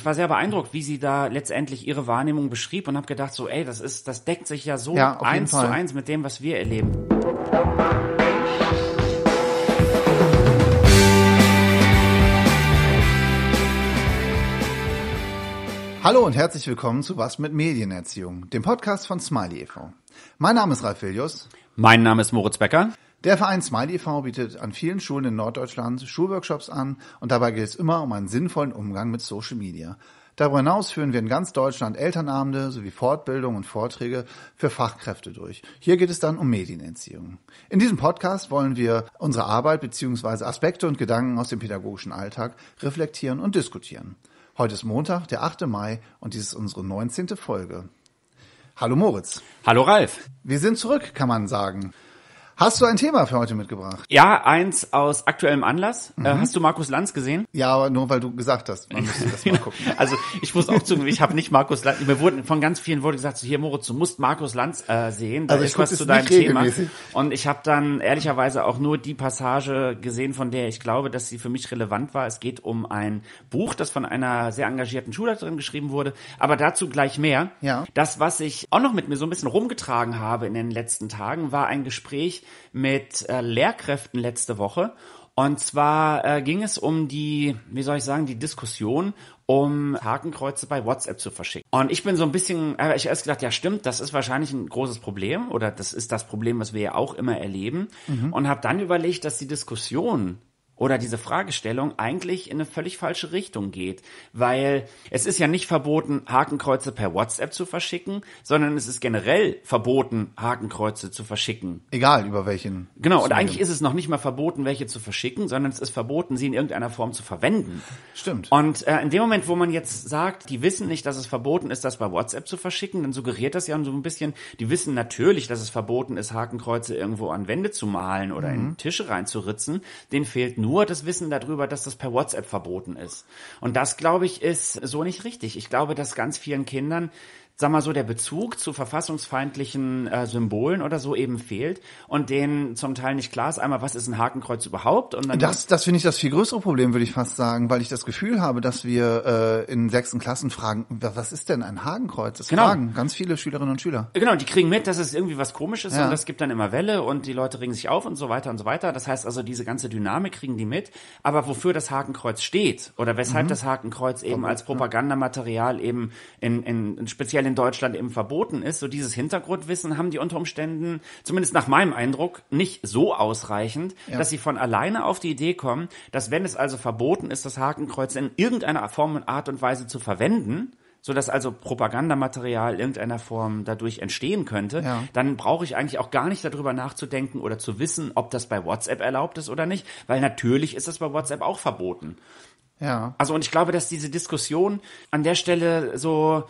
Ich war sehr beeindruckt, wie sie da letztendlich ihre Wahrnehmung beschrieb und habe gedacht, so, ey, das ist, das deckt sich ja so Ja, eins zu eins mit dem, was wir erleben. Hallo und herzlich willkommen zu Was mit Medienerziehung, dem Podcast von Smiley e.V. Mein Name ist Ralf Vilius. Mein Name ist Moritz Becker. Der Verein Smiley e.V. bietet an vielen Schulen in Norddeutschland Schulworkshops an und dabei geht es immer um einen sinnvollen Umgang mit Social Media. Darüber hinaus führen wir in ganz Deutschland Elternabende sowie Fortbildung und Vorträge für Fachkräfte durch. Hier geht es dann um Medienerziehung. In diesem Podcast wollen wir unsere Arbeit bzw. Aspekte und Gedanken aus dem pädagogischen Alltag reflektieren und diskutieren. Heute ist Montag, der 8. Mai und dies ist unsere 19. Folge. Hallo Moritz. Hallo Ralf. Wir sind zurück, kann man sagen. Hast du ein Thema für heute mitgebracht? Ja, eins aus aktuellem Anlass. Mhm. Äh, hast du Markus Lanz gesehen? Ja, aber nur weil du gesagt hast, man müsste das mal gucken. Also ich muss auch zugeben, ich habe nicht Markus Lanz. Mir wurden von ganz vielen wurde gesagt, so hier Moritz, du musst Markus Lanz äh, sehen. Da Also ich ist was zu deinem nicht Thema. Und ich habe dann ehrlicherweise auch nur die Passage gesehen, von der ich glaube, dass sie für mich relevant war. Es geht um ein Buch, das von einer sehr engagierten Schulleiterin geschrieben wurde. Aber dazu gleich mehr. Ja. Das, was ich auch noch mit mir so ein bisschen rumgetragen habe in den letzten Tagen, war ein Gespräch mit äh, Lehrkräften letzte Woche. Und zwar äh, ging es um die, wie soll ich sagen, die Diskussion um Hakenkreuze bei WhatsApp zu verschicken. Und ich bin so ein bisschen, äh, ich hab erst gedacht, ja stimmt, das ist wahrscheinlich ein großes Problem oder das ist das Problem, was wir ja auch immer erleben. Und habe dann überlegt, dass die Diskussion oder diese Fragestellung eigentlich in eine völlig falsche Richtung geht. Weil es ist ja nicht verboten, Hakenkreuze per WhatsApp zu verschicken, sondern es ist generell verboten, Hakenkreuze zu verschicken. Egal über welchen. Genau, und eigentlich ist es noch nicht mal verboten, welche zu verschicken, sondern es ist verboten, sie in irgendeiner Form zu verwenden. Stimmt. Und äh, in dem Moment, wo man jetzt sagt, die wissen nicht, dass es verboten ist, das bei WhatsApp zu verschicken, dann suggeriert das ja so ein bisschen, die wissen natürlich, dass es verboten ist, Hakenkreuze irgendwo an Wände zu malen oder in Tische reinzuritzen. Denen fehlt nur das Wissen darüber, dass das per WhatsApp verboten ist. Und das, glaube ich, ist so nicht richtig. Ich glaube, dass ganz vielen Kindern sag mal so, der Bezug zu verfassungsfeindlichen äh, Symbolen oder so eben fehlt und denen zum Teil nicht klar ist, einmal, was ist ein Hakenkreuz überhaupt? Und dann Das, das finde ich das viel größere Problem, würde ich fast sagen, weil ich das Gefühl habe, dass wir äh, in sechsten Klassen fragen, wa- was ist denn ein Hakenkreuz? Das Genau. fragen ganz viele Schülerinnen und Schüler. Genau, die kriegen mit, dass es irgendwie was komisches Ja. und das gibt dann immer Welle und die Leute regen sich auf und so weiter und so weiter. Das heißt also, diese ganze Dynamik kriegen die mit. Aber wofür das Hakenkreuz steht oder weshalb das Hakenkreuz eben als Propagandamaterial eben in, in, in speziell in Deutschland eben verboten ist, so dieses Hintergrundwissen haben die unter Umständen, zumindest nach meinem Eindruck, nicht so ausreichend, dass sie von alleine auf die Idee kommen, dass wenn es also verboten ist, das Hakenkreuz in irgendeiner Form und Art und Weise zu verwenden, so dass also Propagandamaterial irgendeiner Form dadurch entstehen könnte, Ja. dann brauche ich eigentlich auch gar nicht darüber nachzudenken oder zu wissen, ob das bei WhatsApp erlaubt ist oder nicht, weil natürlich ist es bei WhatsApp auch verboten. Ja. Also und ich glaube, dass diese Diskussion an der Stelle so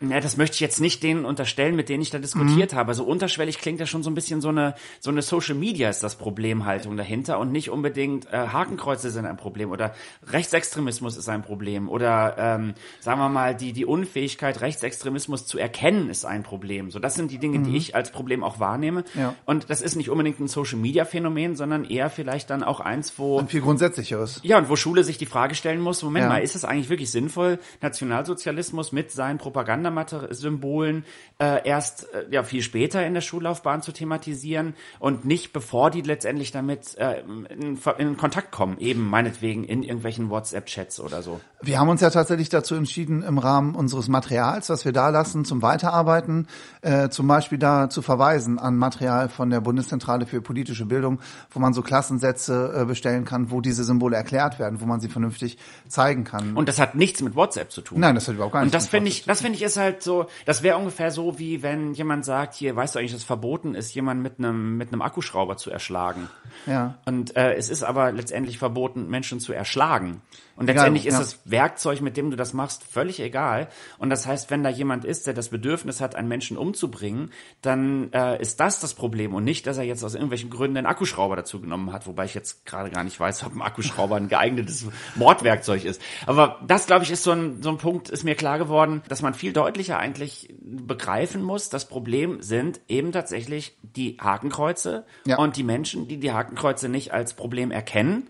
ja, das möchte ich jetzt nicht denen unterstellen, mit denen ich da diskutiert habe. So unterschwellig klingt ja schon so ein bisschen so eine so eine Social Media ist das Problemhaltung dahinter und nicht unbedingt äh, Hakenkreuze sind ein Problem oder Rechtsextremismus ist ein Problem oder ähm, sagen wir mal die die Unfähigkeit Rechtsextremismus zu erkennen ist ein Problem. So das sind die Dinge, die ich als Problem auch wahrnehme. Ja. Und das ist nicht unbedingt ein Social Media Phänomen, sondern eher vielleicht dann auch eins, wo Und viel Grundsätzlicheres. ja, und wo Schule sich die Frage stellen muss, Moment Ja. mal, ist es eigentlich wirklich sinnvoll, Nationalsozialismus mit seinen Propagandasymbolen äh, erst äh, ja viel später in der Schullaufbahn zu thematisieren und nicht bevor die letztendlich damit äh, in, in Kontakt kommen, eben meinetwegen in irgendwelchen WhatsApp-Chats oder so. Wir haben uns ja tatsächlich dazu entschieden, im Rahmen unseres Materials, was wir da lassen, zum Weiterarbeiten, äh, zum Beispiel da zu verweisen an Material von der Bundeszentrale für politische Bildung, wo man so Klassensätze äh, bestellen kann, wo diese Symbole erklärt werden, wo man sie vernünftig zeigen kann. Und das hat nichts mit WhatsApp zu tun. Nein, das hat überhaupt gar Und nichts das mit finde ich, das finde ich ist halt so, das wäre ungefähr so, wie wenn jemand sagt, hier, weißt du eigentlich, dass es verboten ist, jemand mit einem, mit einem Akkuschrauber zu erschlagen. Ja. Und äh, es ist aber letztendlich verboten, Menschen zu erschlagen. Und letztendlich ja. ist das Werkzeug, mit dem du das machst, völlig egal. Und das heißt, wenn da jemand ist, der das Bedürfnis hat, einen Menschen umzubringen, dann äh, ist das das Problem und nicht, dass er jetzt aus irgendwelchen Gründen einen Akkuschrauber dazu genommen hat, wobei ich jetzt gerade gar nicht weiß, ob ein Akkuschrauber ein geeignetes Mordwerkzeug ist. Aber das, glaube ich, ist so ein, so ein Punkt, ist mir klar geworden, dass man viel deutlicher eigentlich begreifen muss, das Problem sind eben tatsächlich die Hakenkreuze Ja. und die Menschen, die die Hakenkreuze nicht als Problem erkennen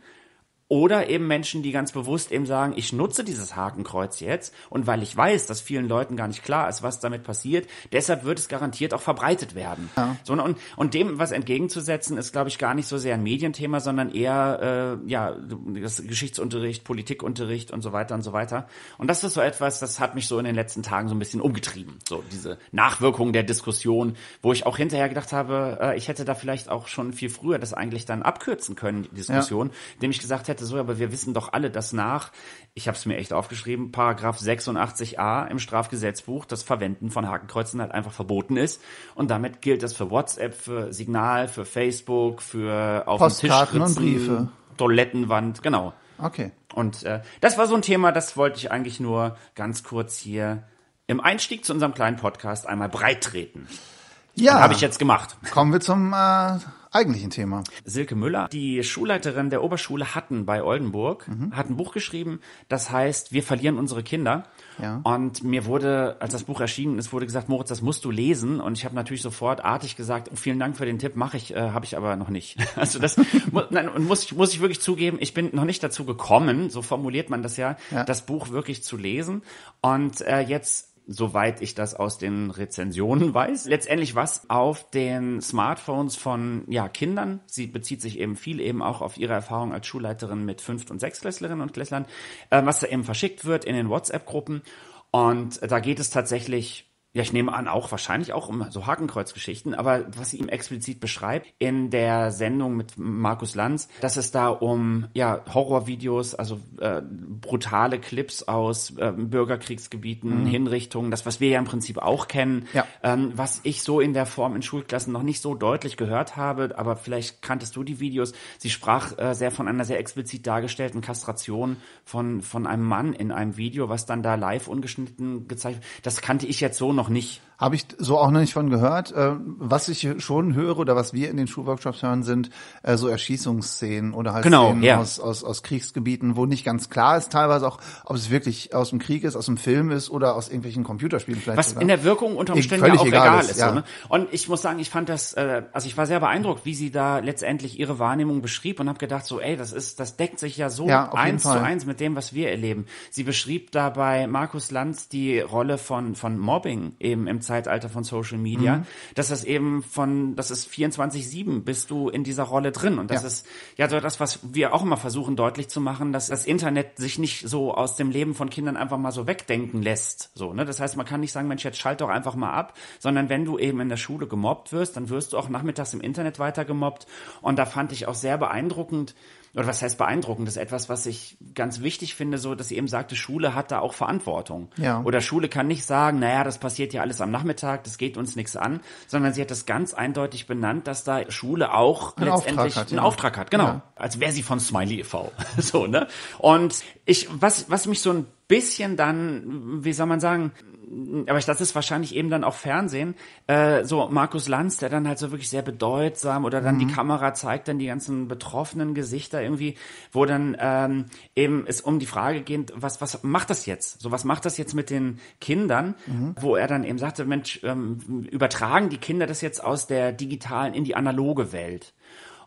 Oder eben Menschen, die ganz bewusst eben sagen, ich nutze dieses Hakenkreuz jetzt und weil ich weiß, dass vielen Leuten gar nicht klar ist, was damit passiert, deshalb wird es garantiert auch verbreitet werden. Ja. So, und, und dem was entgegenzusetzen, ist, glaube ich, gar nicht so sehr ein Medienthema, sondern eher äh, ja das Geschichtsunterricht, Politikunterricht und so weiter und so weiter. Und das ist so etwas, das hat mich so in den letzten Tagen so ein bisschen umgetrieben. So diese Nachwirkungen der Diskussion, wo ich auch hinterher gedacht habe, äh, ich hätte da vielleicht auch schon viel früher das eigentlich dann abkürzen können, die Diskussion, ja. indem ich gesagt hätte, so, aber wir wissen doch alle, dass nach, ich habe es mir echt aufgeschrieben, Paragraph 86a im Strafgesetzbuch das Verwenden von Hakenkreuzen halt einfach verboten ist. Und damit gilt das für WhatsApp, für Signal, für Facebook, für auf Postkarten und Briefe. Toilettenwand, genau. Okay. Und äh, das war so ein Thema, das wollte ich eigentlich nur ganz kurz hier im Einstieg zu unserem kleinen Podcast einmal breit treten. Ja. Habe ich jetzt gemacht. Kommen wir zum äh, eigentlichen Thema. Silke Müller, die Schulleiterin der Oberschule Hatten bei Oldenburg, mhm. hat ein Buch geschrieben, das heißt Wir verlieren unsere Kinder. Ja. Und mir wurde, als das Buch erschienen ist, wurde gesagt, Moritz, das musst du lesen. Und ich habe natürlich sofort artig gesagt, oh, vielen Dank für den Tipp, mache ich, äh, habe ich aber noch nicht. Also das nein, muss ich muss ich wirklich zugeben, ich bin noch nicht dazu gekommen, so formuliert man das ja, ja. das Buch wirklich zu lesen. Und äh, jetzt soweit ich das aus den Rezensionen weiß. Letztendlich was auf den Smartphones von ja, Kindern. Sie bezieht sich eben viel eben auch auf ihre Erfahrung als Schulleiterin mit Fünft- und Sechstklässlerinnen und Klässlern, äh, was da eben verschickt wird in den WhatsApp-Gruppen. Und da geht es tatsächlich ja, ich nehme an, auch wahrscheinlich auch um so Hakenkreuzgeschichten, aber was sie ihm explizit beschreibt in der Sendung mit Markus Lanz, dass es da um ja Horrorvideos, also äh, brutale Clips aus äh, Bürgerkriegsgebieten, mhm. Hinrichtungen, das was wir ja im Prinzip auch kennen, ja. ähm, was ich so in der Form in Schulklassen noch nicht so deutlich gehört habe, aber vielleicht kanntest du die Videos. Sie sprach äh, sehr von einer sehr explizit dargestellten Kastration von von einem Mann in einem Video, was dann da live ungeschnitten gezeigt. Das kannte ich jetzt so noch noch nicht. Habe ich so auch noch nicht von gehört. Äh, was ich schon höre oder was wir in den Schulworkshops hören, sind äh, so Erschießungsszenen oder halt genau, Szenen ja. aus, aus, aus Kriegsgebieten, wo nicht ganz klar ist teilweise auch, ob es wirklich aus dem Krieg ist, aus dem Film ist oder aus irgendwelchen Computerspielen vielleicht. Was sogar. in der Wirkung unter Umständen ja auch egal, egal ist. ist ja. so, ne? Und ich muss sagen, ich fand das, äh, also ich war sehr beeindruckt, wie sie da letztendlich ihre Wahrnehmung beschrieb und habe gedacht, so, ey, das ist, das deckt sich ja so eins zu eins mit dem, was wir erleben. Sie beschrieb dabei Markus Lanz die Rolle von, von Mobbing eben im Zeitalter von Social Media, mhm. dass das eben von, das ist 24-7 bist du in dieser Rolle drin. Und das ja. ist ja so das, was wir auch immer versuchen deutlich zu machen, dass das Internet sich nicht so aus dem Leben von Kindern einfach mal so wegdenken lässt. So, ne? Das heißt, man kann nicht sagen, Mensch, jetzt schalt doch einfach mal ab, sondern wenn du eben in der Schule gemobbt wirst, dann wirst du auch nachmittags im Internet weiter gemobbt. Und da fand ich auch sehr beeindruckend, oder was heißt beeindruckend? Das ist etwas, was ich ganz wichtig finde, so, dass sie eben sagte, Schule hat da auch Verantwortung. Ja. Oder Schule kann nicht sagen, naja, das passiert ja alles am Nachmittag, das geht uns nichts an, sondern sie hat das ganz eindeutig benannt, dass da Schule auch einen letztendlich Auftrag hat, einen ja. Auftrag hat, genau. Ja. Als wäre sie von Smiley e.V. so, ne? Und ich, was, was mich so ein bisschen dann, wie soll man sagen, aber das ist wahrscheinlich eben dann auch Fernsehen, äh, so Markus Lanz, der dann halt so wirklich sehr bedeutsam oder dann mhm. die Kamera zeigt dann die ganzen betroffenen Gesichter irgendwie, wo dann ähm, eben es um die Frage geht, was, was macht das jetzt? So, was macht das jetzt mit den Kindern? Mhm. Wo er dann eben sagte, Mensch, ähm, übertragen die Kinder das jetzt aus der digitalen in die analoge Welt?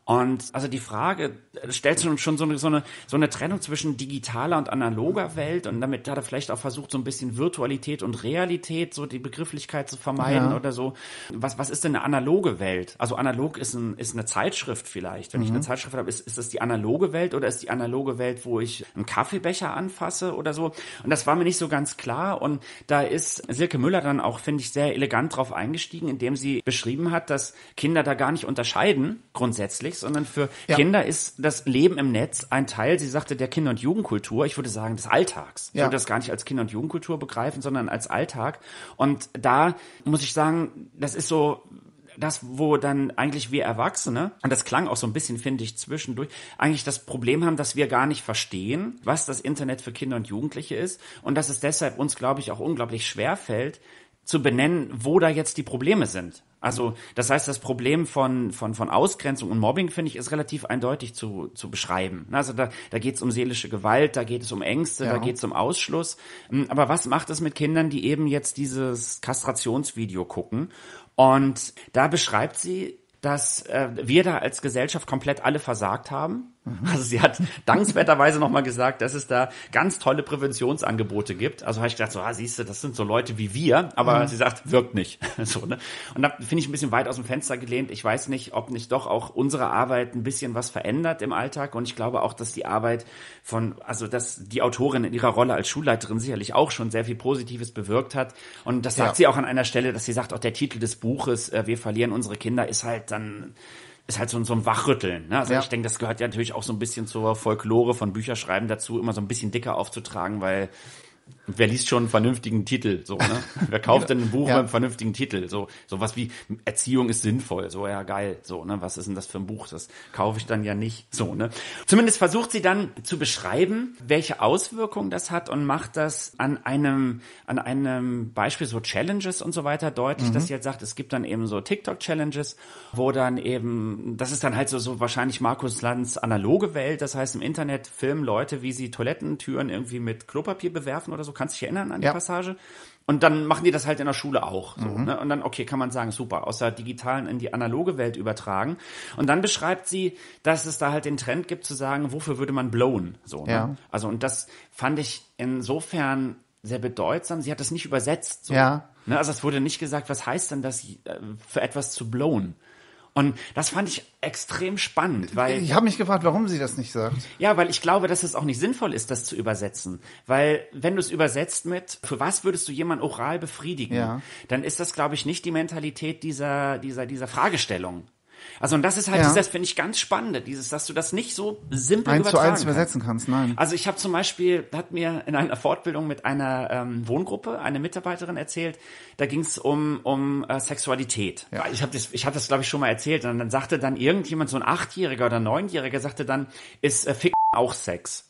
Und also die Frage stellt schon, schon so, eine, so, eine, so eine Trennung zwischen digitaler und analoger Welt und damit hat er vielleicht auch versucht, so ein bisschen Virtualität und Realität, so die Begrifflichkeit zu vermeiden ja. oder so. Was, was ist denn eine analoge Welt? Also analog ist, ein, ist eine Zeitschrift vielleicht. Wenn mhm. ich eine Zeitschrift habe, ist, ist das die analoge Welt oder ist die analoge Welt, wo ich einen Kaffeebecher anfasse oder so? Und das war mir nicht so ganz klar. Und da ist Silke Müller dann auch, finde ich, sehr elegant drauf eingestiegen, indem sie beschrieben hat, dass Kinder da gar nicht unterscheiden, grundsätzlich nicht, sondern für ja. Kinder ist das Leben im Netz ein Teil, sie sagte, der Kinder- und Jugendkultur, ich würde sagen, des Alltags. Ich ja. würde das gar nicht als Kinder- und Jugendkultur begreifen, sondern als Alltag. Und da muss ich sagen, das ist so, das, wo dann eigentlich wir Erwachsene, und das klang auch so ein bisschen, finde ich, zwischendurch, eigentlich das Problem haben, dass wir gar nicht verstehen, was das Internet für Kinder und Jugendliche ist und dass es deshalb uns, glaube ich, auch unglaublich schwer fällt, zu benennen, wo da jetzt die Probleme sind. Also das heißt, das Problem von, von, von Ausgrenzung und Mobbing, finde ich, ist relativ eindeutig zu, zu beschreiben. Also da, da geht es um seelische Gewalt, da geht es um Ängste, ja. da geht es um Ausschluss. Hm, aber was macht es mit Kindern, die eben jetzt dieses Kastrationsvideo gucken? Und da beschreibt sie, dass äh, wir da als Gesellschaft komplett alle versagt haben. Also sie hat dankenswerterweise nochmal gesagt, dass es da ganz tolle Präventionsangebote gibt. Also habe ich gedacht, so, ah, siehst du, das sind so Leute wie wir, aber mhm. sie sagt, wirkt nicht. so, ne? Und da finde ich ein bisschen weit aus dem Fenster gelehnt. Ich weiß nicht, ob nicht doch auch unsere Arbeit ein bisschen was verändert im Alltag. Und ich glaube auch, dass die Arbeit von, also dass die Autorin in ihrer Rolle als Schulleiterin sicherlich auch schon sehr viel Positives bewirkt hat. Und das sagt ja. sie auch an einer Stelle, dass sie sagt, auch der Titel des Buches, äh, Wir verlieren unsere Kinder, ist halt dann ist halt so, so ein Wachrütteln. Ne? Also ja. ich denke, das gehört ja natürlich auch so ein bisschen zur Folklore von Bücherschreiben dazu, immer so ein bisschen dicker aufzutragen, weil Wer liest schon einen vernünftigen Titel? So, ne? Wer kauft denn ein Buch ja. mit einem vernünftigen Titel? So, so was wie Erziehung ist sinnvoll. So, ja, geil. So, ne? Was ist denn das für ein Buch? Das kaufe ich dann ja nicht. So, ne? Zumindest versucht sie dann zu beschreiben, welche Auswirkungen das hat und macht das an einem, an einem Beispiel so Challenges und so weiter deutlich, mhm. dass sie jetzt sagt, es gibt dann eben so TikTok-Challenges, wo dann eben, das ist dann halt so, so wahrscheinlich Markus Lanz analoge Welt. Das heißt, im Internet filmen Leute, wie sie Toilettentüren irgendwie mit Klopapier bewerfen oder so. Kannst dich erinnern an die ja. Passage? Und dann machen die das halt in der Schule auch. So, mhm. ne? Und dann, okay, kann man sagen, super, aus der digitalen in die analoge Welt übertragen. Und dann beschreibt sie, dass es da halt den Trend gibt zu sagen, wofür würde man blowen? So, ne? ja. Also, und das fand ich insofern sehr bedeutsam. Sie hat das nicht übersetzt. So. Ja. Ne? Also es wurde nicht gesagt, was heißt denn das, äh, für etwas zu blowen? Und das fand ich extrem spannend, weil ich habe mich gefragt, warum sie das nicht sagt. Ja, weil ich glaube, dass es auch nicht sinnvoll ist, das zu übersetzen, weil wenn du es übersetzt mit für was würdest du jemanden oral befriedigen, ja. dann ist das glaube ich nicht die Mentalität dieser dieser dieser Fragestellung. Also und das ist halt, ja. das finde ich ganz spannend, dieses, dass du das nicht so simpel eins zu eins übersetzen kannst. Nein. Also ich habe zum Beispiel, hat mir in einer Fortbildung mit einer ähm, Wohngruppe eine Mitarbeiterin erzählt, da ging es um um äh, Sexualität. Ja. Ich habe das, ich habe das glaube ich schon mal erzählt und dann sagte dann irgendjemand, so ein achtjähriger oder neunjähriger, sagte dann, ist äh, Fick auch Sex.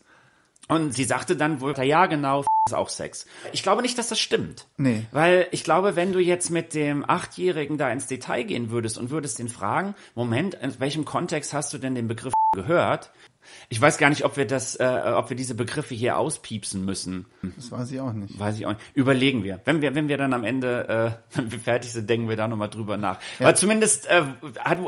Und sie sagte dann wohl, ja genau, ist auch Sex. Ich glaube nicht, dass das stimmt. Nee. Weil ich glaube, wenn du jetzt mit dem Achtjährigen da ins Detail gehen würdest und würdest ihn fragen, Moment, in welchem Kontext hast du denn den Begriff gehört? Ich weiß gar nicht, ob wir das, äh, ob wir diese Begriffe hier auspiepsen müssen. Das weiß ich auch nicht. Weiß ich auch nicht. Überlegen wir. Wenn wir, wenn wir dann am Ende, äh, wenn wir fertig sind, denken wir da nochmal drüber nach. Ja. Aber zumindest äh, hat,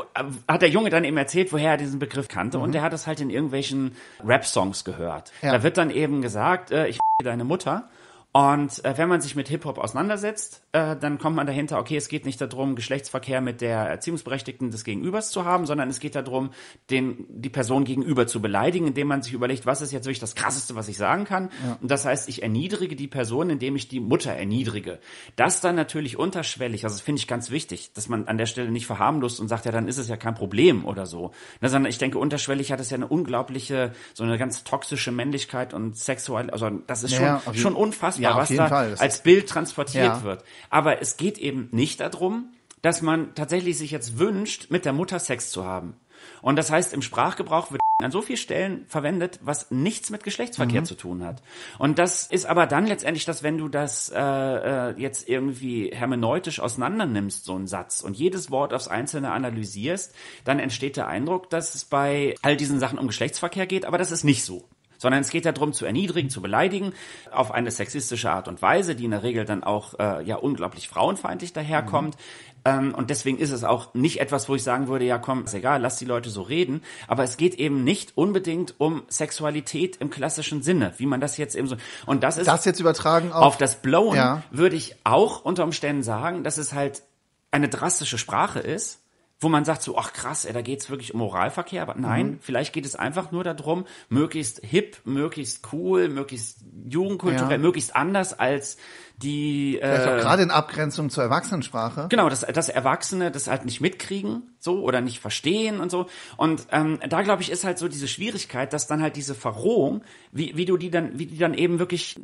hat der Junge dann eben erzählt, woher er diesen Begriff kannte mhm. und er hat es halt in irgendwelchen Rap-Songs gehört. Ja. Da wird dann eben gesagt, äh, ich deine Mutter. Und äh, wenn man sich mit Hip-Hop auseinandersetzt, äh, dann kommt man dahinter, okay, es geht nicht darum, Geschlechtsverkehr mit der Erziehungsberechtigten des Gegenübers zu haben, sondern es geht darum, den, die Person gegenüber zu beleidigen, indem man sich überlegt, was ist jetzt wirklich das Krasseste, was ich sagen kann. Ja. Und das heißt, ich erniedrige die Person, indem ich die Mutter erniedrige. Das dann natürlich unterschwellig, also das finde ich ganz wichtig, dass man an der Stelle nicht verharmlost und sagt, ja, dann ist es ja kein Problem oder so. Na, sondern ich denke, unterschwellig hat es ja eine unglaubliche, so eine ganz toxische Männlichkeit und sexuell, also das ist ja, schon, schon unfassbar ja, was da Fall. als Bild transportiert ja. wird. Aber es geht eben nicht darum, dass man tatsächlich sich jetzt wünscht, mit der Mutter Sex zu haben. Und das heißt, im Sprachgebrauch wird an so vielen Stellen verwendet, was nichts mit Geschlechtsverkehr mhm. zu tun hat. Und das ist aber dann letztendlich das, wenn du das äh, äh, jetzt irgendwie hermeneutisch auseinander nimmst, so einen Satz, und jedes Wort aufs Einzelne analysierst, dann entsteht der Eindruck, dass es bei all diesen Sachen um Geschlechtsverkehr geht, aber das ist nicht so sondern es geht darum, zu erniedrigen, zu beleidigen, auf eine sexistische Art und Weise, die in der Regel dann auch äh, ja unglaublich frauenfeindlich daherkommt. Mhm. Ähm, und deswegen ist es auch nicht etwas, wo ich sagen würde, ja komm, ist egal, lass die Leute so reden. Aber es geht eben nicht unbedingt um Sexualität im klassischen Sinne, wie man das jetzt eben so. Und das ist das jetzt übertragen auf, auf das Blowen ja. würde ich auch unter Umständen sagen, dass es halt eine drastische Sprache ist wo man sagt so, ach krass, ey, da geht's wirklich um Moralverkehr, aber nein, mhm. vielleicht geht es einfach nur darum, möglichst hip, möglichst cool, möglichst jugendkulturell, ja. möglichst anders als die äh, gerade in Abgrenzung zur Erwachsenensprache. Genau, dass das Erwachsene das halt nicht mitkriegen, so oder nicht verstehen und so. Und ähm, da glaube ich ist halt so diese Schwierigkeit, dass dann halt diese Verrohung, wie, wie du die dann, wie die dann eben wirklich,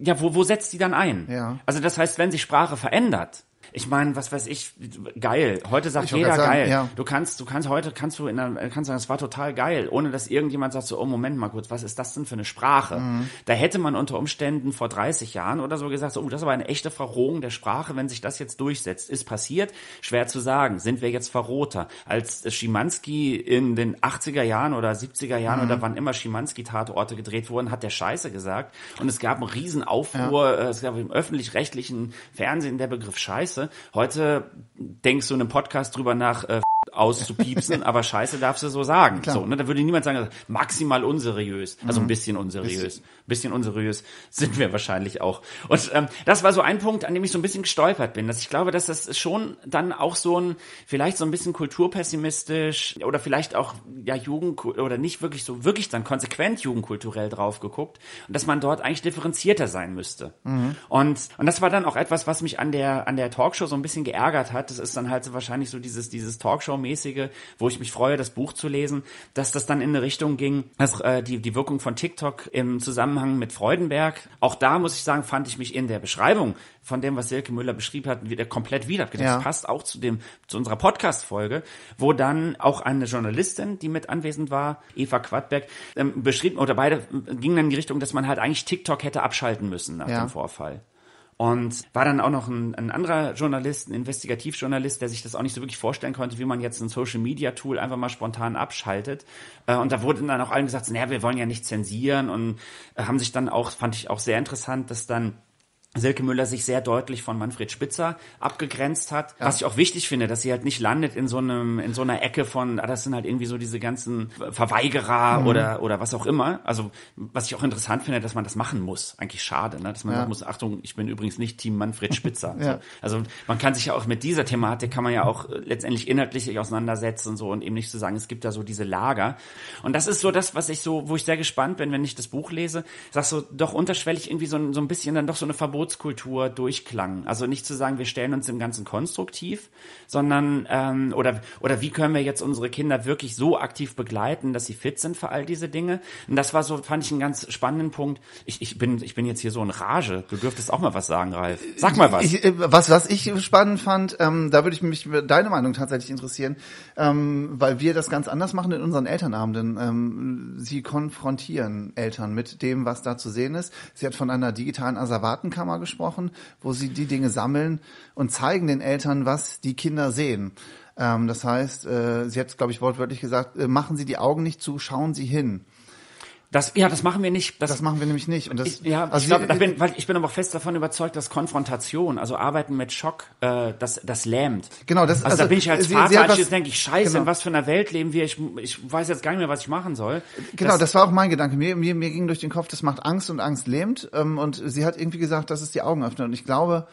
ja, wo, wo setzt die dann ein? Ja. Also das heißt, wenn sich Sprache verändert, ich meine, was weiß ich, geil. Heute sagt jeder sagen, geil. Ja. Du kannst, du kannst heute kannst du in der, kannst sagen, es war total geil, ohne dass irgendjemand sagt so, oh Moment mal kurz, was ist das denn für eine Sprache? Mhm. Da hätte man unter Umständen vor 30 Jahren oder so gesagt, so, oh, das ist aber eine echte Verrohung der Sprache, wenn sich das jetzt durchsetzt. Ist passiert? Schwer zu sagen. Sind wir jetzt Verroter? Als Schimanski in den 80er Jahren oder 70er Jahren mhm. oder wann immer Schimanski-Tatorte gedreht wurden, hat der Scheiße gesagt. Und es gab einen riesen Aufruhr, ja. Äh, es gab im öffentlich-rechtlichen Fernsehen der Begriff Scheiße Heute denkst du in einem Podcast drüber nach, äh, auszupiepsen, aber Scheiße darfst du so sagen. Klar. So, ne? Da würde niemand sagen, maximal unseriös. Also ein bisschen unseriös. Ein bisschen unseriös sind wir wahrscheinlich auch. Und ähm, das war so ein Punkt, an dem ich so ein bisschen gestolpert bin. Dass ich glaube, dass das schon dann auch so ein, vielleicht so ein bisschen kulturpessimistisch oder vielleicht auch ja Jugend oder nicht wirklich so wirklich dann konsequent jugendkulturell drauf geguckt und dass man dort eigentlich differenzierter sein müsste. Und und das war dann auch etwas, was mich an der an der Talkshow so ein bisschen geärgert hat. Das ist dann halt so wahrscheinlich so dieses dieses Talkshow-mäßige, wo ich mich freue, das Buch zu lesen, dass das dann in eine Richtung ging, dass äh, die die Wirkung von TikTok im Zusammenhang mit Freudenberg. Auch da muss ich sagen, fand ich mich in der Beschreibung von dem, was Silke Müller beschrieben hat, wieder komplett wieder. Das Ja. passt auch zu dem zu unserer Podcast-Folge, wo dann auch eine Journalistin, die mit anwesend war, Eva Quadberg, ähm, beschrieben oder beide äh, gingen dann in die Richtung, dass man halt eigentlich TikTok hätte abschalten müssen nach Ja. dem Vorfall. Und war dann auch noch ein, ein anderer Journalist, ein Investigativjournalist, der sich das auch nicht so wirklich vorstellen konnte, wie man jetzt ein Social Media Tool einfach mal spontan abschaltet. Äh, Und da wurden dann auch allen gesagt, naja, wir wollen ja nicht zensieren und äh, haben sich dann auch, fand ich auch sehr interessant, dass dann Silke Müller sich sehr deutlich von Manfred Spitzer abgegrenzt hat. Was ich auch wichtig finde, dass sie halt nicht landet in so einem, in so einer Ecke von, ah, das sind halt irgendwie so diese ganzen Verweigerer oder, oder was auch immer. Also, was ich auch interessant finde, dass man das machen muss. Eigentlich schade, ne? dass man Ja. sagen muss, Achtung, ich bin übrigens nicht Team Manfred Spitzer. Ja. so. Also, man kann sich ja auch mit dieser Thematik kann man ja auch äh, letztendlich inhaltlich sich auseinandersetzen und so und eben nicht zu sagen, es gibt da so diese Lager. Und das ist so das, was ich so, wo ich sehr gespannt bin, wenn ich das Buch lese, sagst so, doch unterschwellig irgendwie so ein, so ein bisschen dann doch so eine Verbotskultur durchklang. Also nicht zu sagen, wir stellen uns im Ganzen konstruktiv, sondern ähm, oder oder wie können wir jetzt unsere Kinder wirklich so aktiv begleiten, dass sie fit sind für all diese Dinge? Und das war so, fand ich einen ganz spannenden Punkt. Ich, ich bin ich bin jetzt hier so in Rage. Du dürftest auch mal was sagen, Ralf. Sag mal was. Ich, äh, was, was ich spannend fand, ähm, da würde ich mich deine Meinung tatsächlich interessieren, ähm, weil wir das ganz anders machen in unseren Elternabenden. Ähm, sie konfrontieren Eltern mit dem, was da zu sehen ist. Sie hat von einer digitalen Asservatenkammer gesprochen, wo sie die Dinge sammeln und zeigen den Eltern, was die Kinder sehen. Ähm, das heißt, äh, sie hat, glaube ich, wortwörtlich gesagt, äh, machen Sie die Augen nicht zu, schauen Sie hin. Das, ja, das machen wir nicht. Das, Das machen wir nämlich nicht. Und das, ich, ja, also ich, glaub, da bin, weil ich bin aber fest davon überzeugt, dass Konfrontation, also Arbeiten mit Schock, äh, das, das lähmt. Genau, das- also, da also, bin ich als sie- Vater, sie als ich was- jetzt denke ich, scheiße, genau. in was für einer Welt leben wir? Ich, ich weiß jetzt gar nicht mehr, was ich machen soll. Genau, das, war auch mein Gedanke. Mir, mir, mir ging durch den Kopf, das macht Angst und Angst lähmt. Ähm, und sie hat irgendwie gesagt, das ist die Augen öffnen. Und ich glaube,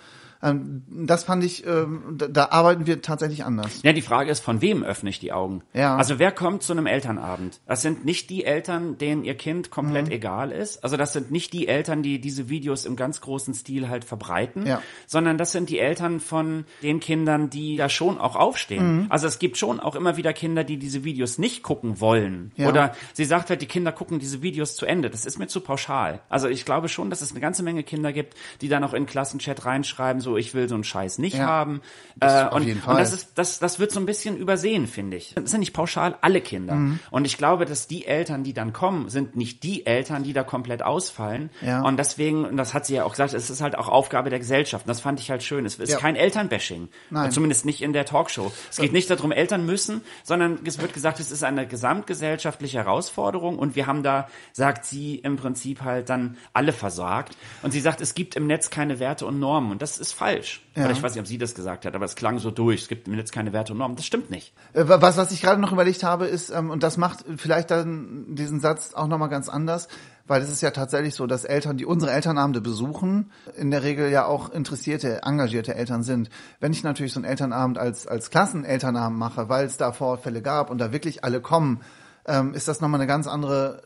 das fand ich, ähm, da, arbeiten wir tatsächlich anders. Ja, die Frage ist, von wem öffne ich die Augen? Ja. Also wer kommt zu einem Elternabend? Das sind nicht die Eltern, denen ihr Kind komplett Mhm. egal ist. Also das sind nicht die Eltern, die diese Videos im ganz großen Stil halt verbreiten, Ja. sondern das sind die Eltern von den Kindern, die da schon auch Mhm. aufstehen. Also es gibt schon auch immer wieder Kinder, die diese Videos nicht gucken wollen. Ja. Oder sie sagt halt, die Kinder gucken diese Videos zu Ende. Das ist mir zu pauschal. Also ich glaube schon, dass es eine ganze Menge Kinder gibt, die dann auch in Klassenchat reinschreiben, so ich will so einen Scheiß nicht Ja. haben. Äh, und, und das ist das, das wird so ein bisschen übersehen, finde ich. Das sind nicht pauschal alle Kinder. Mhm. Und ich glaube, dass die Eltern, die dann kommen, sind nicht die Eltern, die da komplett ausfallen. Ja. Und deswegen, und das hat sie ja auch gesagt, es ist halt auch Aufgabe der Gesellschaft. Und das fand ich halt schön. Es ist Ja. kein Elternbashing. Nein. Zumindest nicht in der Talkshow. Es geht nicht darum, Eltern müssen, sondern es wird gesagt, es ist eine gesamtgesellschaftliche Herausforderung. Und wir haben da, sagt sie, im Prinzip halt dann alle versagt. Und sie sagt, es gibt im Netz keine Werte und Normen. Und das ist falsch. Ja. Oder ich weiß nicht, ob sie das gesagt hat, aber es klang so durch. Es gibt im Netz keine Werte und Normen. Das stimmt nicht. Äh, Was, was ich gerade noch überlegt habe, ist, ähm, und das macht vielleicht dann diesen Satz auch nochmal ganz anders, weil es ist ja tatsächlich so, dass Eltern, die unsere Elternabende besuchen, in der Regel ja auch interessierte, engagierte Eltern sind. Wenn ich natürlich so einen Elternabend als, als Klassenelternabend mache, weil es da Vorfälle gab und da wirklich alle kommen, ähm, ist das nochmal eine ganz andere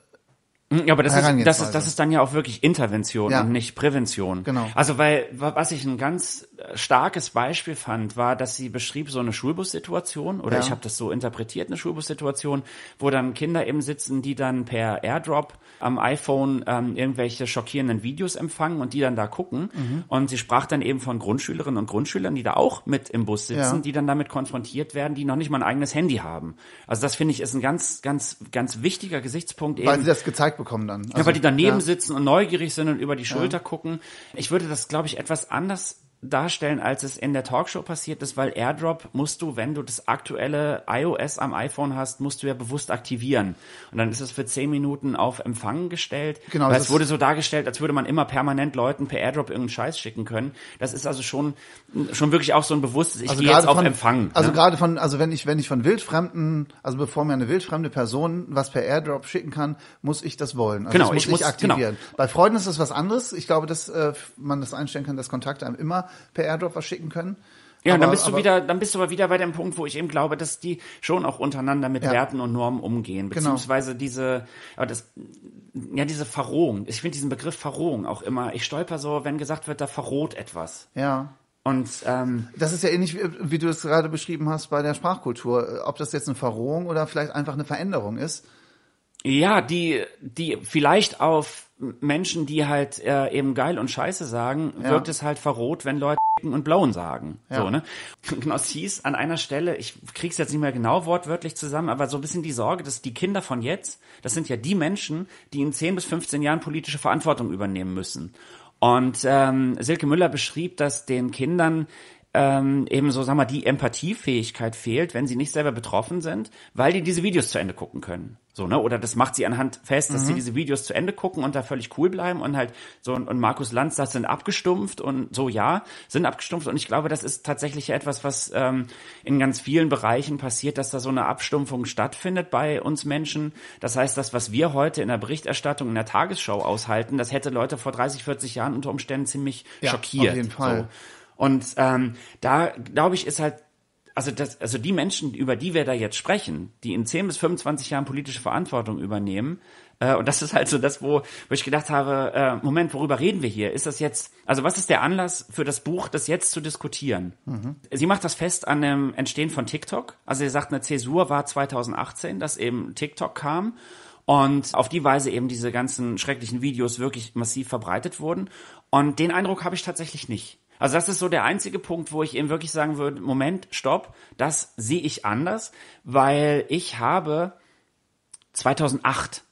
aber das ist, das ist, das ist dann ja auch wirklich Intervention Ja. und nicht Prävention. Genau. Also, weil, wa- was ich ein ganz äh, starkes Beispiel fand, war, dass sie beschrieb so eine Schulbussituation, oder Ja. ich habe das so interpretiert, eine Schulbussituation, wo dann Kinder eben sitzen, die dann per Airdrop am iPhone ähm, irgendwelche schockierenden Videos empfangen und die dann da gucken. Mhm. Und sie sprach dann eben von Grundschülerinnen und Grundschülern, die da auch mit im Bus sitzen, Ja. die dann damit konfrontiert werden, die noch nicht mal ein eigenes Handy haben. Also das finde ich ist ein ganz, ganz, ganz wichtiger Gesichtspunkt eben. weil sie das gezeigt bekommen dann. Ja, weil die daneben ja. sitzen und neugierig sind und über die Schulter gucken. Ich würde das, glaube ich, etwas anders darstellen, als es in der Talkshow passiert ist, weil AirDrop musst du, wenn du das aktuelle iOS am iPhone hast, musst du ja bewusst aktivieren. Und dann ist es für zehn Minuten auf Empfang gestellt. Genau, Weil es wurde so dargestellt, als würde man immer permanent Leuten per AirDrop irgendeinen Scheiß schicken können. Das ist also schon, schon wirklich auch so ein bewusstes, ich gehe jetzt auf von, Empfang. Also ne? gerade von, also wenn ich, wenn ich von wildfremden, also bevor mir eine wildfremde Person was per Airdrop schicken kann, muss ich das wollen. Also Genau, muss ich muss- aktivieren. Bei Freunden ist das was anderes. Ich glaube, dass äh, man das einstellen kann, dass Kontakte einem immer per Airdrop was schicken können. Ja, und dann Aber- bist du aber- wieder, dann bist du aber wieder bei dem Punkt, wo ich eben glaube, dass die schon auch untereinander mit Ja. Werten und Normen umgehen, Genau. beziehungsweise diese, aber das, ja, diese Verrohung. Ich finde diesen Begriff Verrohung auch immer. Ich stolper so, wenn gesagt wird, da verroht etwas. Ja. Und ähm, Das ist ja ähnlich, wie, du es gerade beschrieben hast bei der Sprachkultur. Ob das jetzt eine Verrohung oder vielleicht einfach eine Veränderung ist. Ja, die, die vielleicht auf Menschen, die halt äh, eben geil und Scheiße sagen, Ja. wirkt es halt verroht, wenn Leute und blown sagen. Ja. So, ne? Genau, es hieß an einer Stelle, ich krieg's jetzt nicht mehr genau wortwörtlich zusammen, aber so ein bisschen die Sorge, dass die Kinder von jetzt, das sind ja die Menschen, die in 10 bis 15 Jahren politische Verantwortung übernehmen müssen. Und ähm, Silke Müller beschrieb, dass den Kindern ähm, eben so, sag mal, die Empathiefähigkeit fehlt, wenn sie nicht selber betroffen sind, weil die diese Videos zu Ende gucken können. So, ne? Oder das macht sie anhand fest, dass sie diese Videos zu Ende gucken und da völlig cool bleiben und halt so, und, und Markus Lanz, das sind abgestumpft und so, ja, sind abgestumpft. Und ich glaube, das ist tatsächlich etwas, was ähm, in ganz vielen Bereichen passiert, dass da so eine Abstumpfung stattfindet bei uns Menschen. Das heißt, das, was wir heute in der Berichterstattung, in der Tagesschau aushalten, das hätte Leute vor 30, 40 Jahren unter Umständen ziemlich Ja, schockiert. auf jeden Fall. So. Und ähm, da, glaube ich, ist halt, also, das, also die Menschen, über die wir da jetzt sprechen, die in 10 bis 25 Jahren politische Verantwortung übernehmen, äh, und das ist halt so das, wo, wo ich gedacht habe, äh, Moment, worüber reden wir hier? Ist das jetzt, also was ist der Anlass für das Buch, das jetzt zu diskutieren? Sie macht das fest an dem Entstehen von TikTok. Also sie sagt, eine Zäsur war 2018, dass eben TikTok kam und auf die Weise eben diese ganzen schrecklichen Videos wirklich massiv verbreitet wurden. Und den Eindruck habe ich tatsächlich nicht. Also das ist so der einzige Punkt, wo ich eben wirklich sagen würde, Moment, stopp, das sehe ich anders, weil ich habe 2008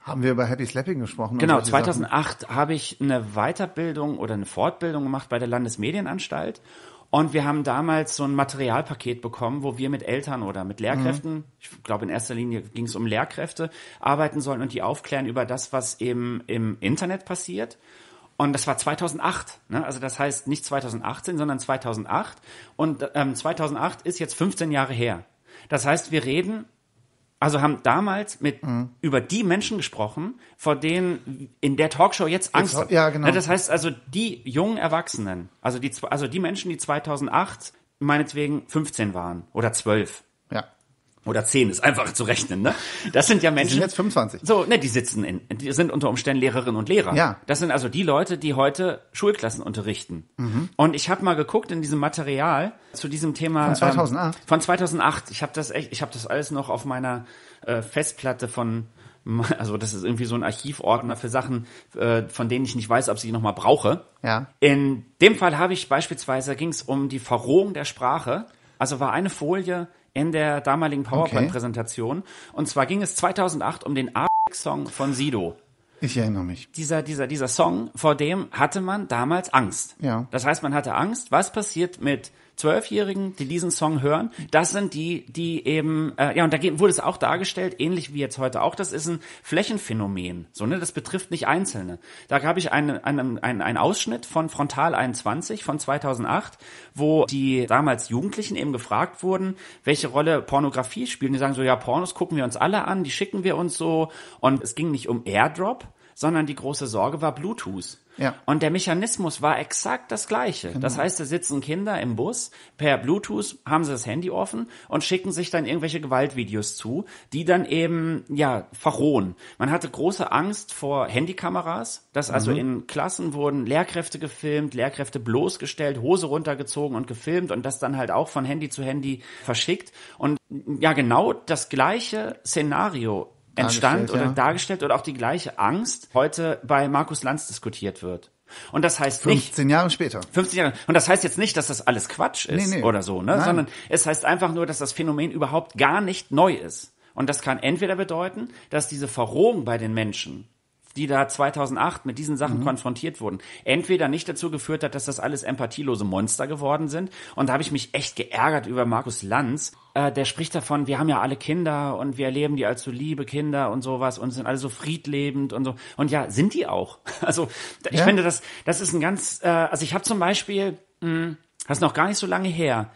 Haben wir über Happy Slapping gesprochen? Genau, solche Sachen? 2008 habe ich eine Weiterbildung oder eine Fortbildung gemacht bei der Landesmedienanstalt. Und wir haben damals so ein Materialpaket bekommen, wo wir mit Eltern oder mit Lehrkräften, ich glaube in erster Linie ging es um Lehrkräfte, arbeiten sollen und die aufklären über das, was eben im Internet passiert. Und das war 2008, ne? also das heißt nicht 2018, sondern 2008. Und ähm, 2008 ist jetzt 15 Jahre her. Das heißt, wir reden also haben damals mit Mhm. über die Menschen gesprochen, vor denen in der Talkshow jetzt Angst haben. ja, genau. Ne, Das heißt also die jungen Erwachsenen, also die also die Menschen, die 2008 meinetwegen 15 waren oder 12 Ja. Oder 10 ist einfach zu rechnen, ne? Das sind ja Die Menschen sind jetzt 25. so, ne, die sitzen in, die sind unter Umständen Lehrerinnen und Lehrer. Ja. Das sind also die Leute, die heute Schulklassen unterrichten. Mhm. Und ich habe mal geguckt in diesem Material zu diesem Thema Von 2008? Ähm, von 2008. Ich habe das echt, ich habe das alles noch auf meiner äh, Festplatte von also das ist irgendwie so ein Archivordner für Sachen, äh, von denen ich nicht weiß, ob ich sie noch mal brauche. Ja. In dem Fall habe ich beispielsweise ging es um die Verrohung der Sprache. Also war eine Folie in der damaligen PowerPoint-Präsentation. Und zwar ging es 2008 um den A-Song von Sido. Ich erinnere mich. Dieser, dieser, dieser Song, vor dem hatte man damals Angst. Ja. Das heißt, man hatte Angst, was passiert mit Zwölfjährigen, die diesen Song hören. Das sind die, die eben, äh, ja, und da wurde es auch dargestellt, ähnlich wie jetzt heute auch, das ist ein Flächenphänomen. So, ne, das betrifft nicht Einzelne. Da habe ich einen, einen, einen, einen Ausschnitt von Frontal 21 von 2008, wo die damals Jugendlichen eben gefragt wurden, welche Rolle Pornografie spielt. Die sagen so, ja, Pornos gucken wir uns alle an, die schicken wir uns so. Und es ging nicht um Airdrop, sondern die große Sorge war Bluetooth. Ja. Und der Mechanismus war exakt das gleiche. Genau. Das heißt, da sitzen Kinder im Bus, per Bluetooth haben sie das Handy offen und schicken sich dann irgendwelche Gewaltvideos zu, die dann eben, ja, verrohen. Man hatte große Angst vor Handykameras, dass also Mhm. in Klassen wurden Lehrkräfte gefilmt, Lehrkräfte bloßgestellt, Hose runtergezogen und gefilmt und das dann halt auch von Handy zu Handy verschickt. Und ja, genau das gleiche Szenario entstand oder ja. dargestellt oder auch die gleiche Angst heute bei Markus Lanz diskutiert wird. Und das heißt nicht, 15 Jahre später. 50 Jahre. Und das heißt jetzt nicht, dass das alles Quatsch ist Nee, nee. oder so, ne? Nein. sondern es heißt einfach nur, dass das Phänomen überhaupt gar nicht neu ist. Und das kann entweder bedeuten, dass diese Verrohung bei den Menschen die da 2008 mit diesen Sachen mhm. konfrontiert wurden, entweder nicht dazu geführt hat, dass das alles empathielose Monster geworden sind. Und da habe ich mich echt geärgert über Markus Lanz. Äh, der spricht davon, wir haben ja alle Kinder und wir erleben die als so liebe Kinder und sowas und sind alle so friedlebend und so. Und ja, sind die auch. Also ich ja. finde, das, das ist ein ganz, äh, also ich habe zum Beispiel, mh, hm, das ist noch gar nicht so lange her,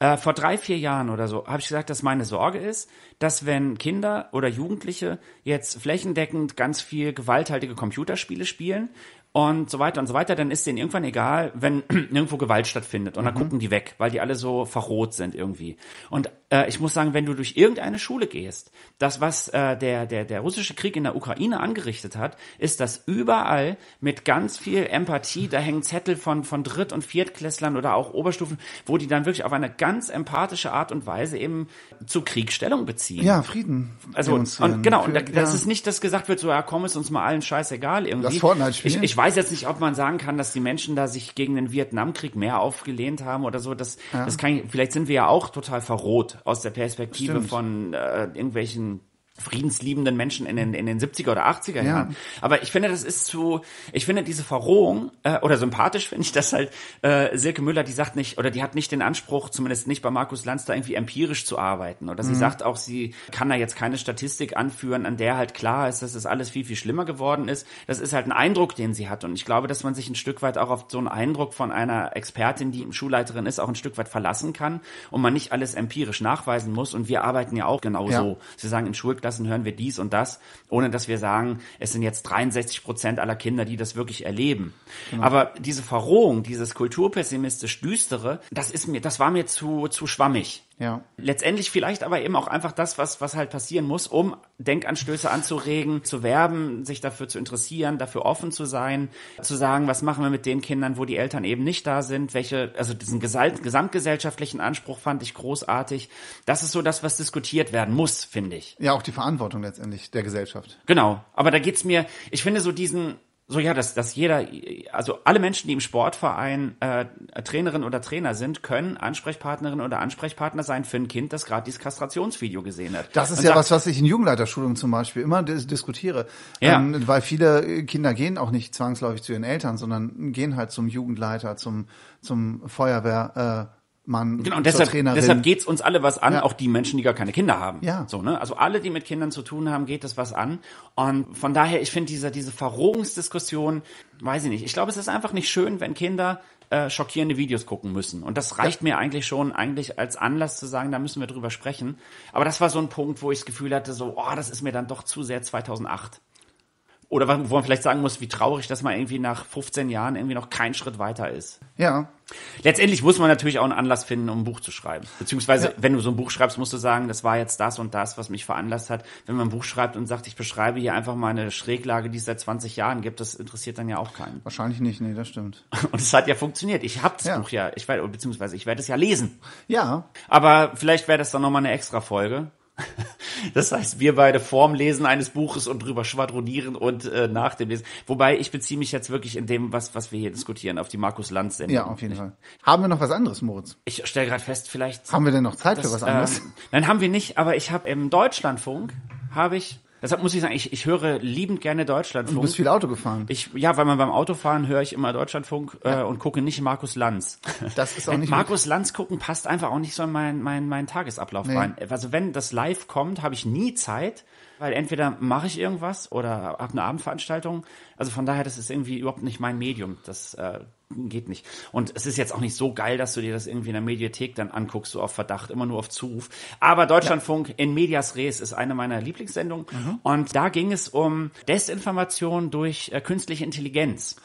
äh, vor drei, vier Jahren oder so habe ich gesagt, dass meine Sorge ist, dass wenn Kinder oder Jugendliche jetzt flächendeckend ganz viel gewalthaltige Computerspiele spielen und so weiter und so weiter, dann ist denen irgendwann egal, wenn nirgendwo Gewalt stattfindet und dann mhm. gucken die weg, weil die alle so verroht sind irgendwie. Und äh, ich muss sagen, wenn du durch irgendeine Schule gehst, das, was äh, der, der, der russische Krieg in der Ukraine angerichtet hat, ist, dass überall mit ganz viel Empathie, da hängen Zettel von, von Dritt- und Viertklässlern oder auch Oberstufen, wo die dann wirklich auf eine ganz empathische Art und Weise eben zu Kriegstellung beziehen. Ja, Frieden. Also, und genau, und da, das ist nicht, dass gesagt wird, so, ja, komm, ist uns mal allen scheißegal irgendwie. Das Fortnite spielen. Ich, ich weiß jetzt nicht, ob man sagen kann, dass die Menschen da sich gegen den Vietnamkrieg mehr aufgelehnt haben oder so. Das, ja. das kann ich, vielleicht sind wir ja auch total verroht aus der Perspektive Stimmt. von äh, irgendwelchen friedensliebenden Menschen in den, in den 70er oder 80er ja. Jahren. Aber ich finde, das ist zu, ich finde diese Verrohung, äh, oder sympathisch finde ich das halt, äh, Silke Müller, die sagt nicht, oder die hat nicht den Anspruch, zumindest nicht bei Markus Lanz, da irgendwie empirisch zu arbeiten. Oder sie mhm. sagt auch, sie kann da jetzt keine Statistik anführen, an der halt klar ist, dass es das alles viel, viel schlimmer geworden ist. Das ist halt ein Eindruck, den sie hat. Und ich glaube, dass man sich ein Stück weit auch auf so einen Eindruck von einer Expertin, die Schulleiterin ist, auch ein Stück weit verlassen kann und man nicht alles empirisch nachweisen muss. Und wir arbeiten ja auch genau ja. so. Sie sagen, in Schulklassen Klassen hören wir dies und das, ohne dass wir sagen, es sind jetzt 63 Prozent aller Kinder, die das wirklich erleben. Genau. Aber diese Verrohung, dieses kulturpessimistisch düstere, das ist mir, das war mir zu, zu schwammig. Ja. Letztendlich vielleicht aber eben auch einfach das, was, was halt passieren muss, um Denkanstöße anzuregen, zu werben, sich dafür zu interessieren, dafür offen zu sein, zu sagen, was machen wir mit den Kindern, wo die Eltern eben nicht da sind, welche, also diesen gesamtgesellschaftlichen Anspruch fand ich großartig. Das ist so das, was diskutiert werden muss, finde ich. Ja, auch die Verantwortung letztendlich der Gesellschaft. Genau. Aber da geht's mir, ich finde so diesen, so ja, dass, dass jeder, also alle Menschen, die im Sportverein äh, Trainerin oder Trainer sind, können Ansprechpartnerin oder Ansprechpartner sein für ein Kind, das gerade dieses Kastrationsvideo gesehen hat. Das ist Und ja was, was ich in Jugendleiterschulungen zum Beispiel immer dis diskutiere. Ja. Ähm, weil viele Kinder gehen auch nicht zwangsläufig zu ihren Eltern, sondern gehen halt zum Jugendleiter, zum, zum Feuerwehr. Äh, Mann genau, und deshalb, deshalb geht's uns alle was an, ja. auch die Menschen, die gar keine Kinder haben. Ja. So, ne? Also alle, die mit Kindern zu tun haben, geht das was an. Und von daher, ich finde diese, diese Verrohungsdiskussion, weiß ich nicht. Ich glaube, es ist einfach nicht schön, wenn Kinder äh, schockierende Videos gucken müssen. Und das reicht ja. mir eigentlich schon, eigentlich als Anlass zu sagen, da müssen wir drüber sprechen. Aber das war so ein Punkt, wo ich das Gefühl hatte, so, oh, das ist mir dann doch zu sehr 2008. Oder wo man vielleicht sagen muss, wie traurig, dass man irgendwie nach 15 Jahren irgendwie noch keinen Schritt weiter ist. Ja. Letztendlich muss man natürlich auch einen Anlass finden, um ein Buch zu schreiben. Beziehungsweise, ja. wenn du so ein Buch schreibst, musst du sagen, das war jetzt das und das, was mich veranlasst hat. Wenn man ein Buch schreibt und sagt, ich beschreibe hier einfach mal eine Schräglage, die es seit 20 Jahren gibt, das interessiert dann ja auch keinen. Wahrscheinlich nicht, nee, das stimmt. Und es hat ja funktioniert. Ich habe das ja. Buch ja, ich werde, beziehungsweise ich werde es ja lesen. Ja. Aber vielleicht wäre das dann nochmal eine extra Folge. Das heißt, wir beide vorm Lesen eines Buches und drüber schwadronieren und äh, nach dem Lesen. Wobei ich beziehe mich jetzt wirklich in dem, was, was wir hier diskutieren, auf die Markus Lanz Sendung. Ja, auf jeden Fall. Haben wir noch was anderes, Moritz? Ich stelle gerade fest, vielleicht. Haben wir denn noch Zeit das, für was anderes? Ähm, nein, haben wir nicht, aber ich habe im Deutschlandfunk habe ich Deshalb muss ich sagen, ich, ich höre liebend gerne Deutschlandfunk. Du bist viel Auto gefahren. Ich, ja, weil man beim Autofahren höre ich immer Deutschlandfunk ja. äh, und gucke nicht Markus Lanz. Das ist auch nicht Markus Lanz gucken passt einfach auch nicht so in meinen mein, mein Tagesablauf nee. rein. Also wenn das live kommt, habe ich nie Zeit, weil entweder mache ich irgendwas oder habe eine Abendveranstaltung. Also von daher, das ist irgendwie überhaupt nicht mein Medium. Das äh, geht nicht. Und es ist jetzt auch nicht so geil, dass du dir das irgendwie in der Mediathek dann anguckst, so auf Verdacht, immer nur auf Zuruf. Aber Deutschlandfunk ja. in Medias Res ist eine meiner Lieblingssendungen. Mhm. Und da ging es um Desinformation durch äh, künstliche Intelligenz.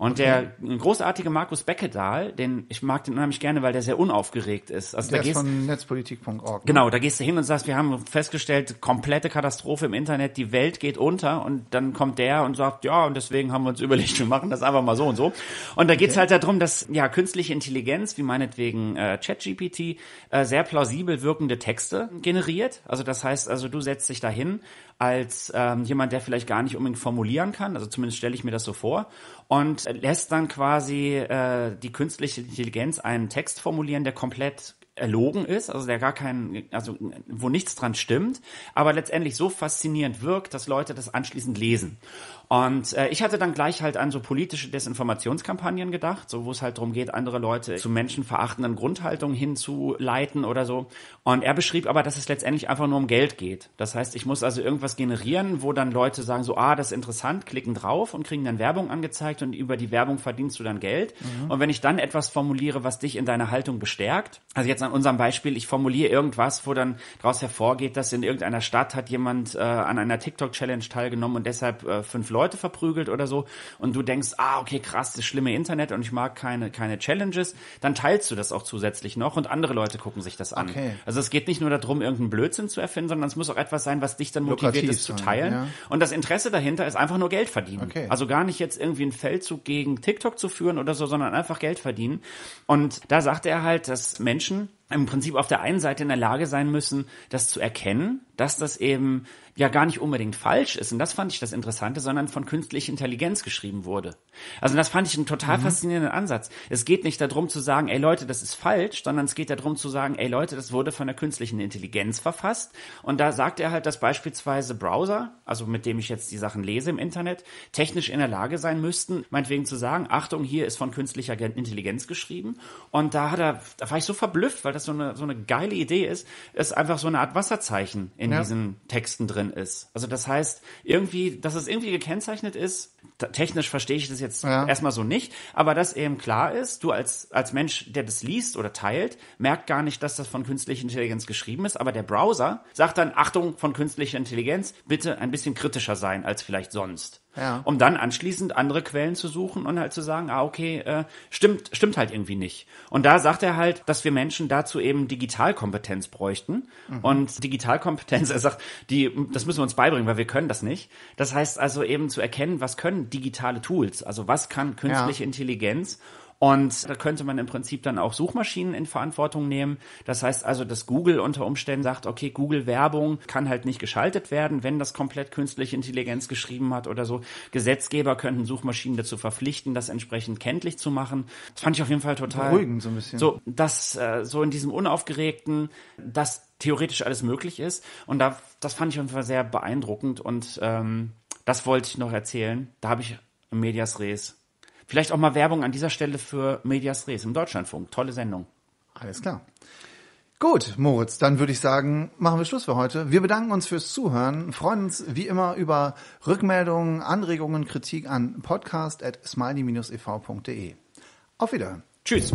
Und okay. der großartige Markus Beckedahl, den ich mag den unheimlich gerne, weil der sehr unaufgeregt ist. Also der da ist gehst, von netzpolitik.org. Ne? Genau, da gehst du hin und sagst, wir haben festgestellt, komplette Katastrophe im Internet, die Welt geht unter und dann kommt der und sagt, ja, und deswegen haben wir uns überlegt, wir machen das einfach mal so und so. Und da geht's okay. halt darum, dass ja künstliche Intelligenz, wie meinetwegen äh, ChatGPT, äh, sehr plausibel wirkende Texte generiert. Also das heißt, also du setzt dich dahin als ähm, jemand, der vielleicht gar nicht unbedingt formulieren kann, also zumindest stelle ich mir das so vor, und lässt dann quasi äh, die künstliche Intelligenz einen Text formulieren, der komplett erlogen ist, also der gar keinen, also wo nichts dran stimmt, aber letztendlich so faszinierend wirkt, dass Leute das anschließend lesen. Und äh, ich hatte dann gleich halt an so politische Desinformationskampagnen gedacht, so wo es halt darum geht, andere Leute zu menschenverachtenden Grundhaltungen hinzuleiten oder so. Und er beschrieb aber, dass es letztendlich einfach nur um Geld geht. Das heißt, ich muss also irgendwas generieren, wo dann Leute sagen so, ah, das ist interessant, klicken drauf und kriegen dann Werbung angezeigt und über die Werbung verdienst du dann Geld. Mhm. Und wenn ich dann etwas formuliere, was dich in deiner Haltung bestärkt, also jetzt an unserem Beispiel, ich formuliere irgendwas, wo dann daraus hervorgeht, dass in irgendeiner Stadt hat jemand äh, an einer TikTok-Challenge teilgenommen und deshalb äh, fünf Leute verprügelt oder so und du denkst, ah, okay, krass, das schlimme Internet und ich mag keine, keine Challenges, dann teilst du das auch zusätzlich noch und andere Leute gucken sich das an. Okay. Also es geht nicht nur darum, irgendeinen Blödsinn zu erfinden, sondern es muss auch etwas sein, was dich dann motiviert, Lukrativ es zu teilen. Ja. Und das Interesse dahinter ist einfach nur Geld verdienen. Okay. Also gar nicht jetzt irgendwie einen Feldzug gegen TikTok zu führen oder so, sondern einfach Geld verdienen. Und da sagte er halt, dass Menschen im Prinzip auf der einen Seite in der Lage sein müssen, das zu erkennen, dass das eben ja gar nicht unbedingt falsch ist. Und das fand ich das Interessante, sondern von künstlicher Intelligenz geschrieben wurde. Also das fand ich einen total mhm. faszinierenden Ansatz. Es geht nicht darum zu sagen, ey Leute, das ist falsch, sondern es geht darum zu sagen, ey Leute, das wurde von der künstlichen Intelligenz verfasst. Und da sagt er halt, dass beispielsweise Browser, also mit dem ich jetzt die Sachen lese im Internet, technisch in der Lage sein müssten, meinetwegen zu sagen, Achtung, hier ist von künstlicher Intelligenz geschrieben. Und da hat er, da war ich so verblüfft, weil das so eine, so eine geile Idee ist, ist einfach so eine Art Wasserzeichen in ja. diesen Texten drin ist. Also das heißt, irgendwie, dass es irgendwie gekennzeichnet ist, technisch verstehe ich das jetzt ja. erstmal so nicht, aber dass eben klar ist, du als, als Mensch, der das liest oder teilt, merkt gar nicht, dass das von künstlicher Intelligenz geschrieben ist, aber der Browser sagt dann, Achtung von künstlicher Intelligenz, bitte ein bisschen kritischer sein als vielleicht sonst. Ja. Um dann anschließend andere Quellen zu suchen und halt zu sagen, ah, okay, äh, stimmt, stimmt halt irgendwie nicht. Und da sagt er halt, dass wir Menschen dazu eben Digitalkompetenz bräuchten. Mhm. Und Digitalkompetenz, er sagt, die, das müssen wir uns beibringen, weil wir können das nicht. Das heißt also eben zu erkennen, was können digitale Tools? Also was kann künstliche ja. Intelligenz? Und da könnte man im Prinzip dann auch Suchmaschinen in Verantwortung nehmen. Das heißt also, dass Google unter Umständen sagt, okay, Google Werbung kann halt nicht geschaltet werden, wenn das komplett künstliche Intelligenz geschrieben hat oder so. Gesetzgeber könnten Suchmaschinen dazu verpflichten, das entsprechend kenntlich zu machen. Das fand ich auf jeden Fall total beruhigend so ein bisschen. So, dass äh, so in diesem unaufgeregten, dass theoretisch alles möglich ist. Und da, das fand ich auf jeden Fall sehr beeindruckend und ähm, das wollte ich noch erzählen. Da habe ich Medias Res Vielleicht auch mal Werbung an dieser Stelle für Medias Res im Deutschlandfunk. Tolle Sendung. Alles klar. Gut, Moritz, dann würde ich sagen, machen wir Schluss für heute. Wir bedanken uns fürs Zuhören, freuen uns wie immer über Rückmeldungen, Anregungen, Kritik an podcast.smiley-ev.de. Auf Wiederhören. Tschüss.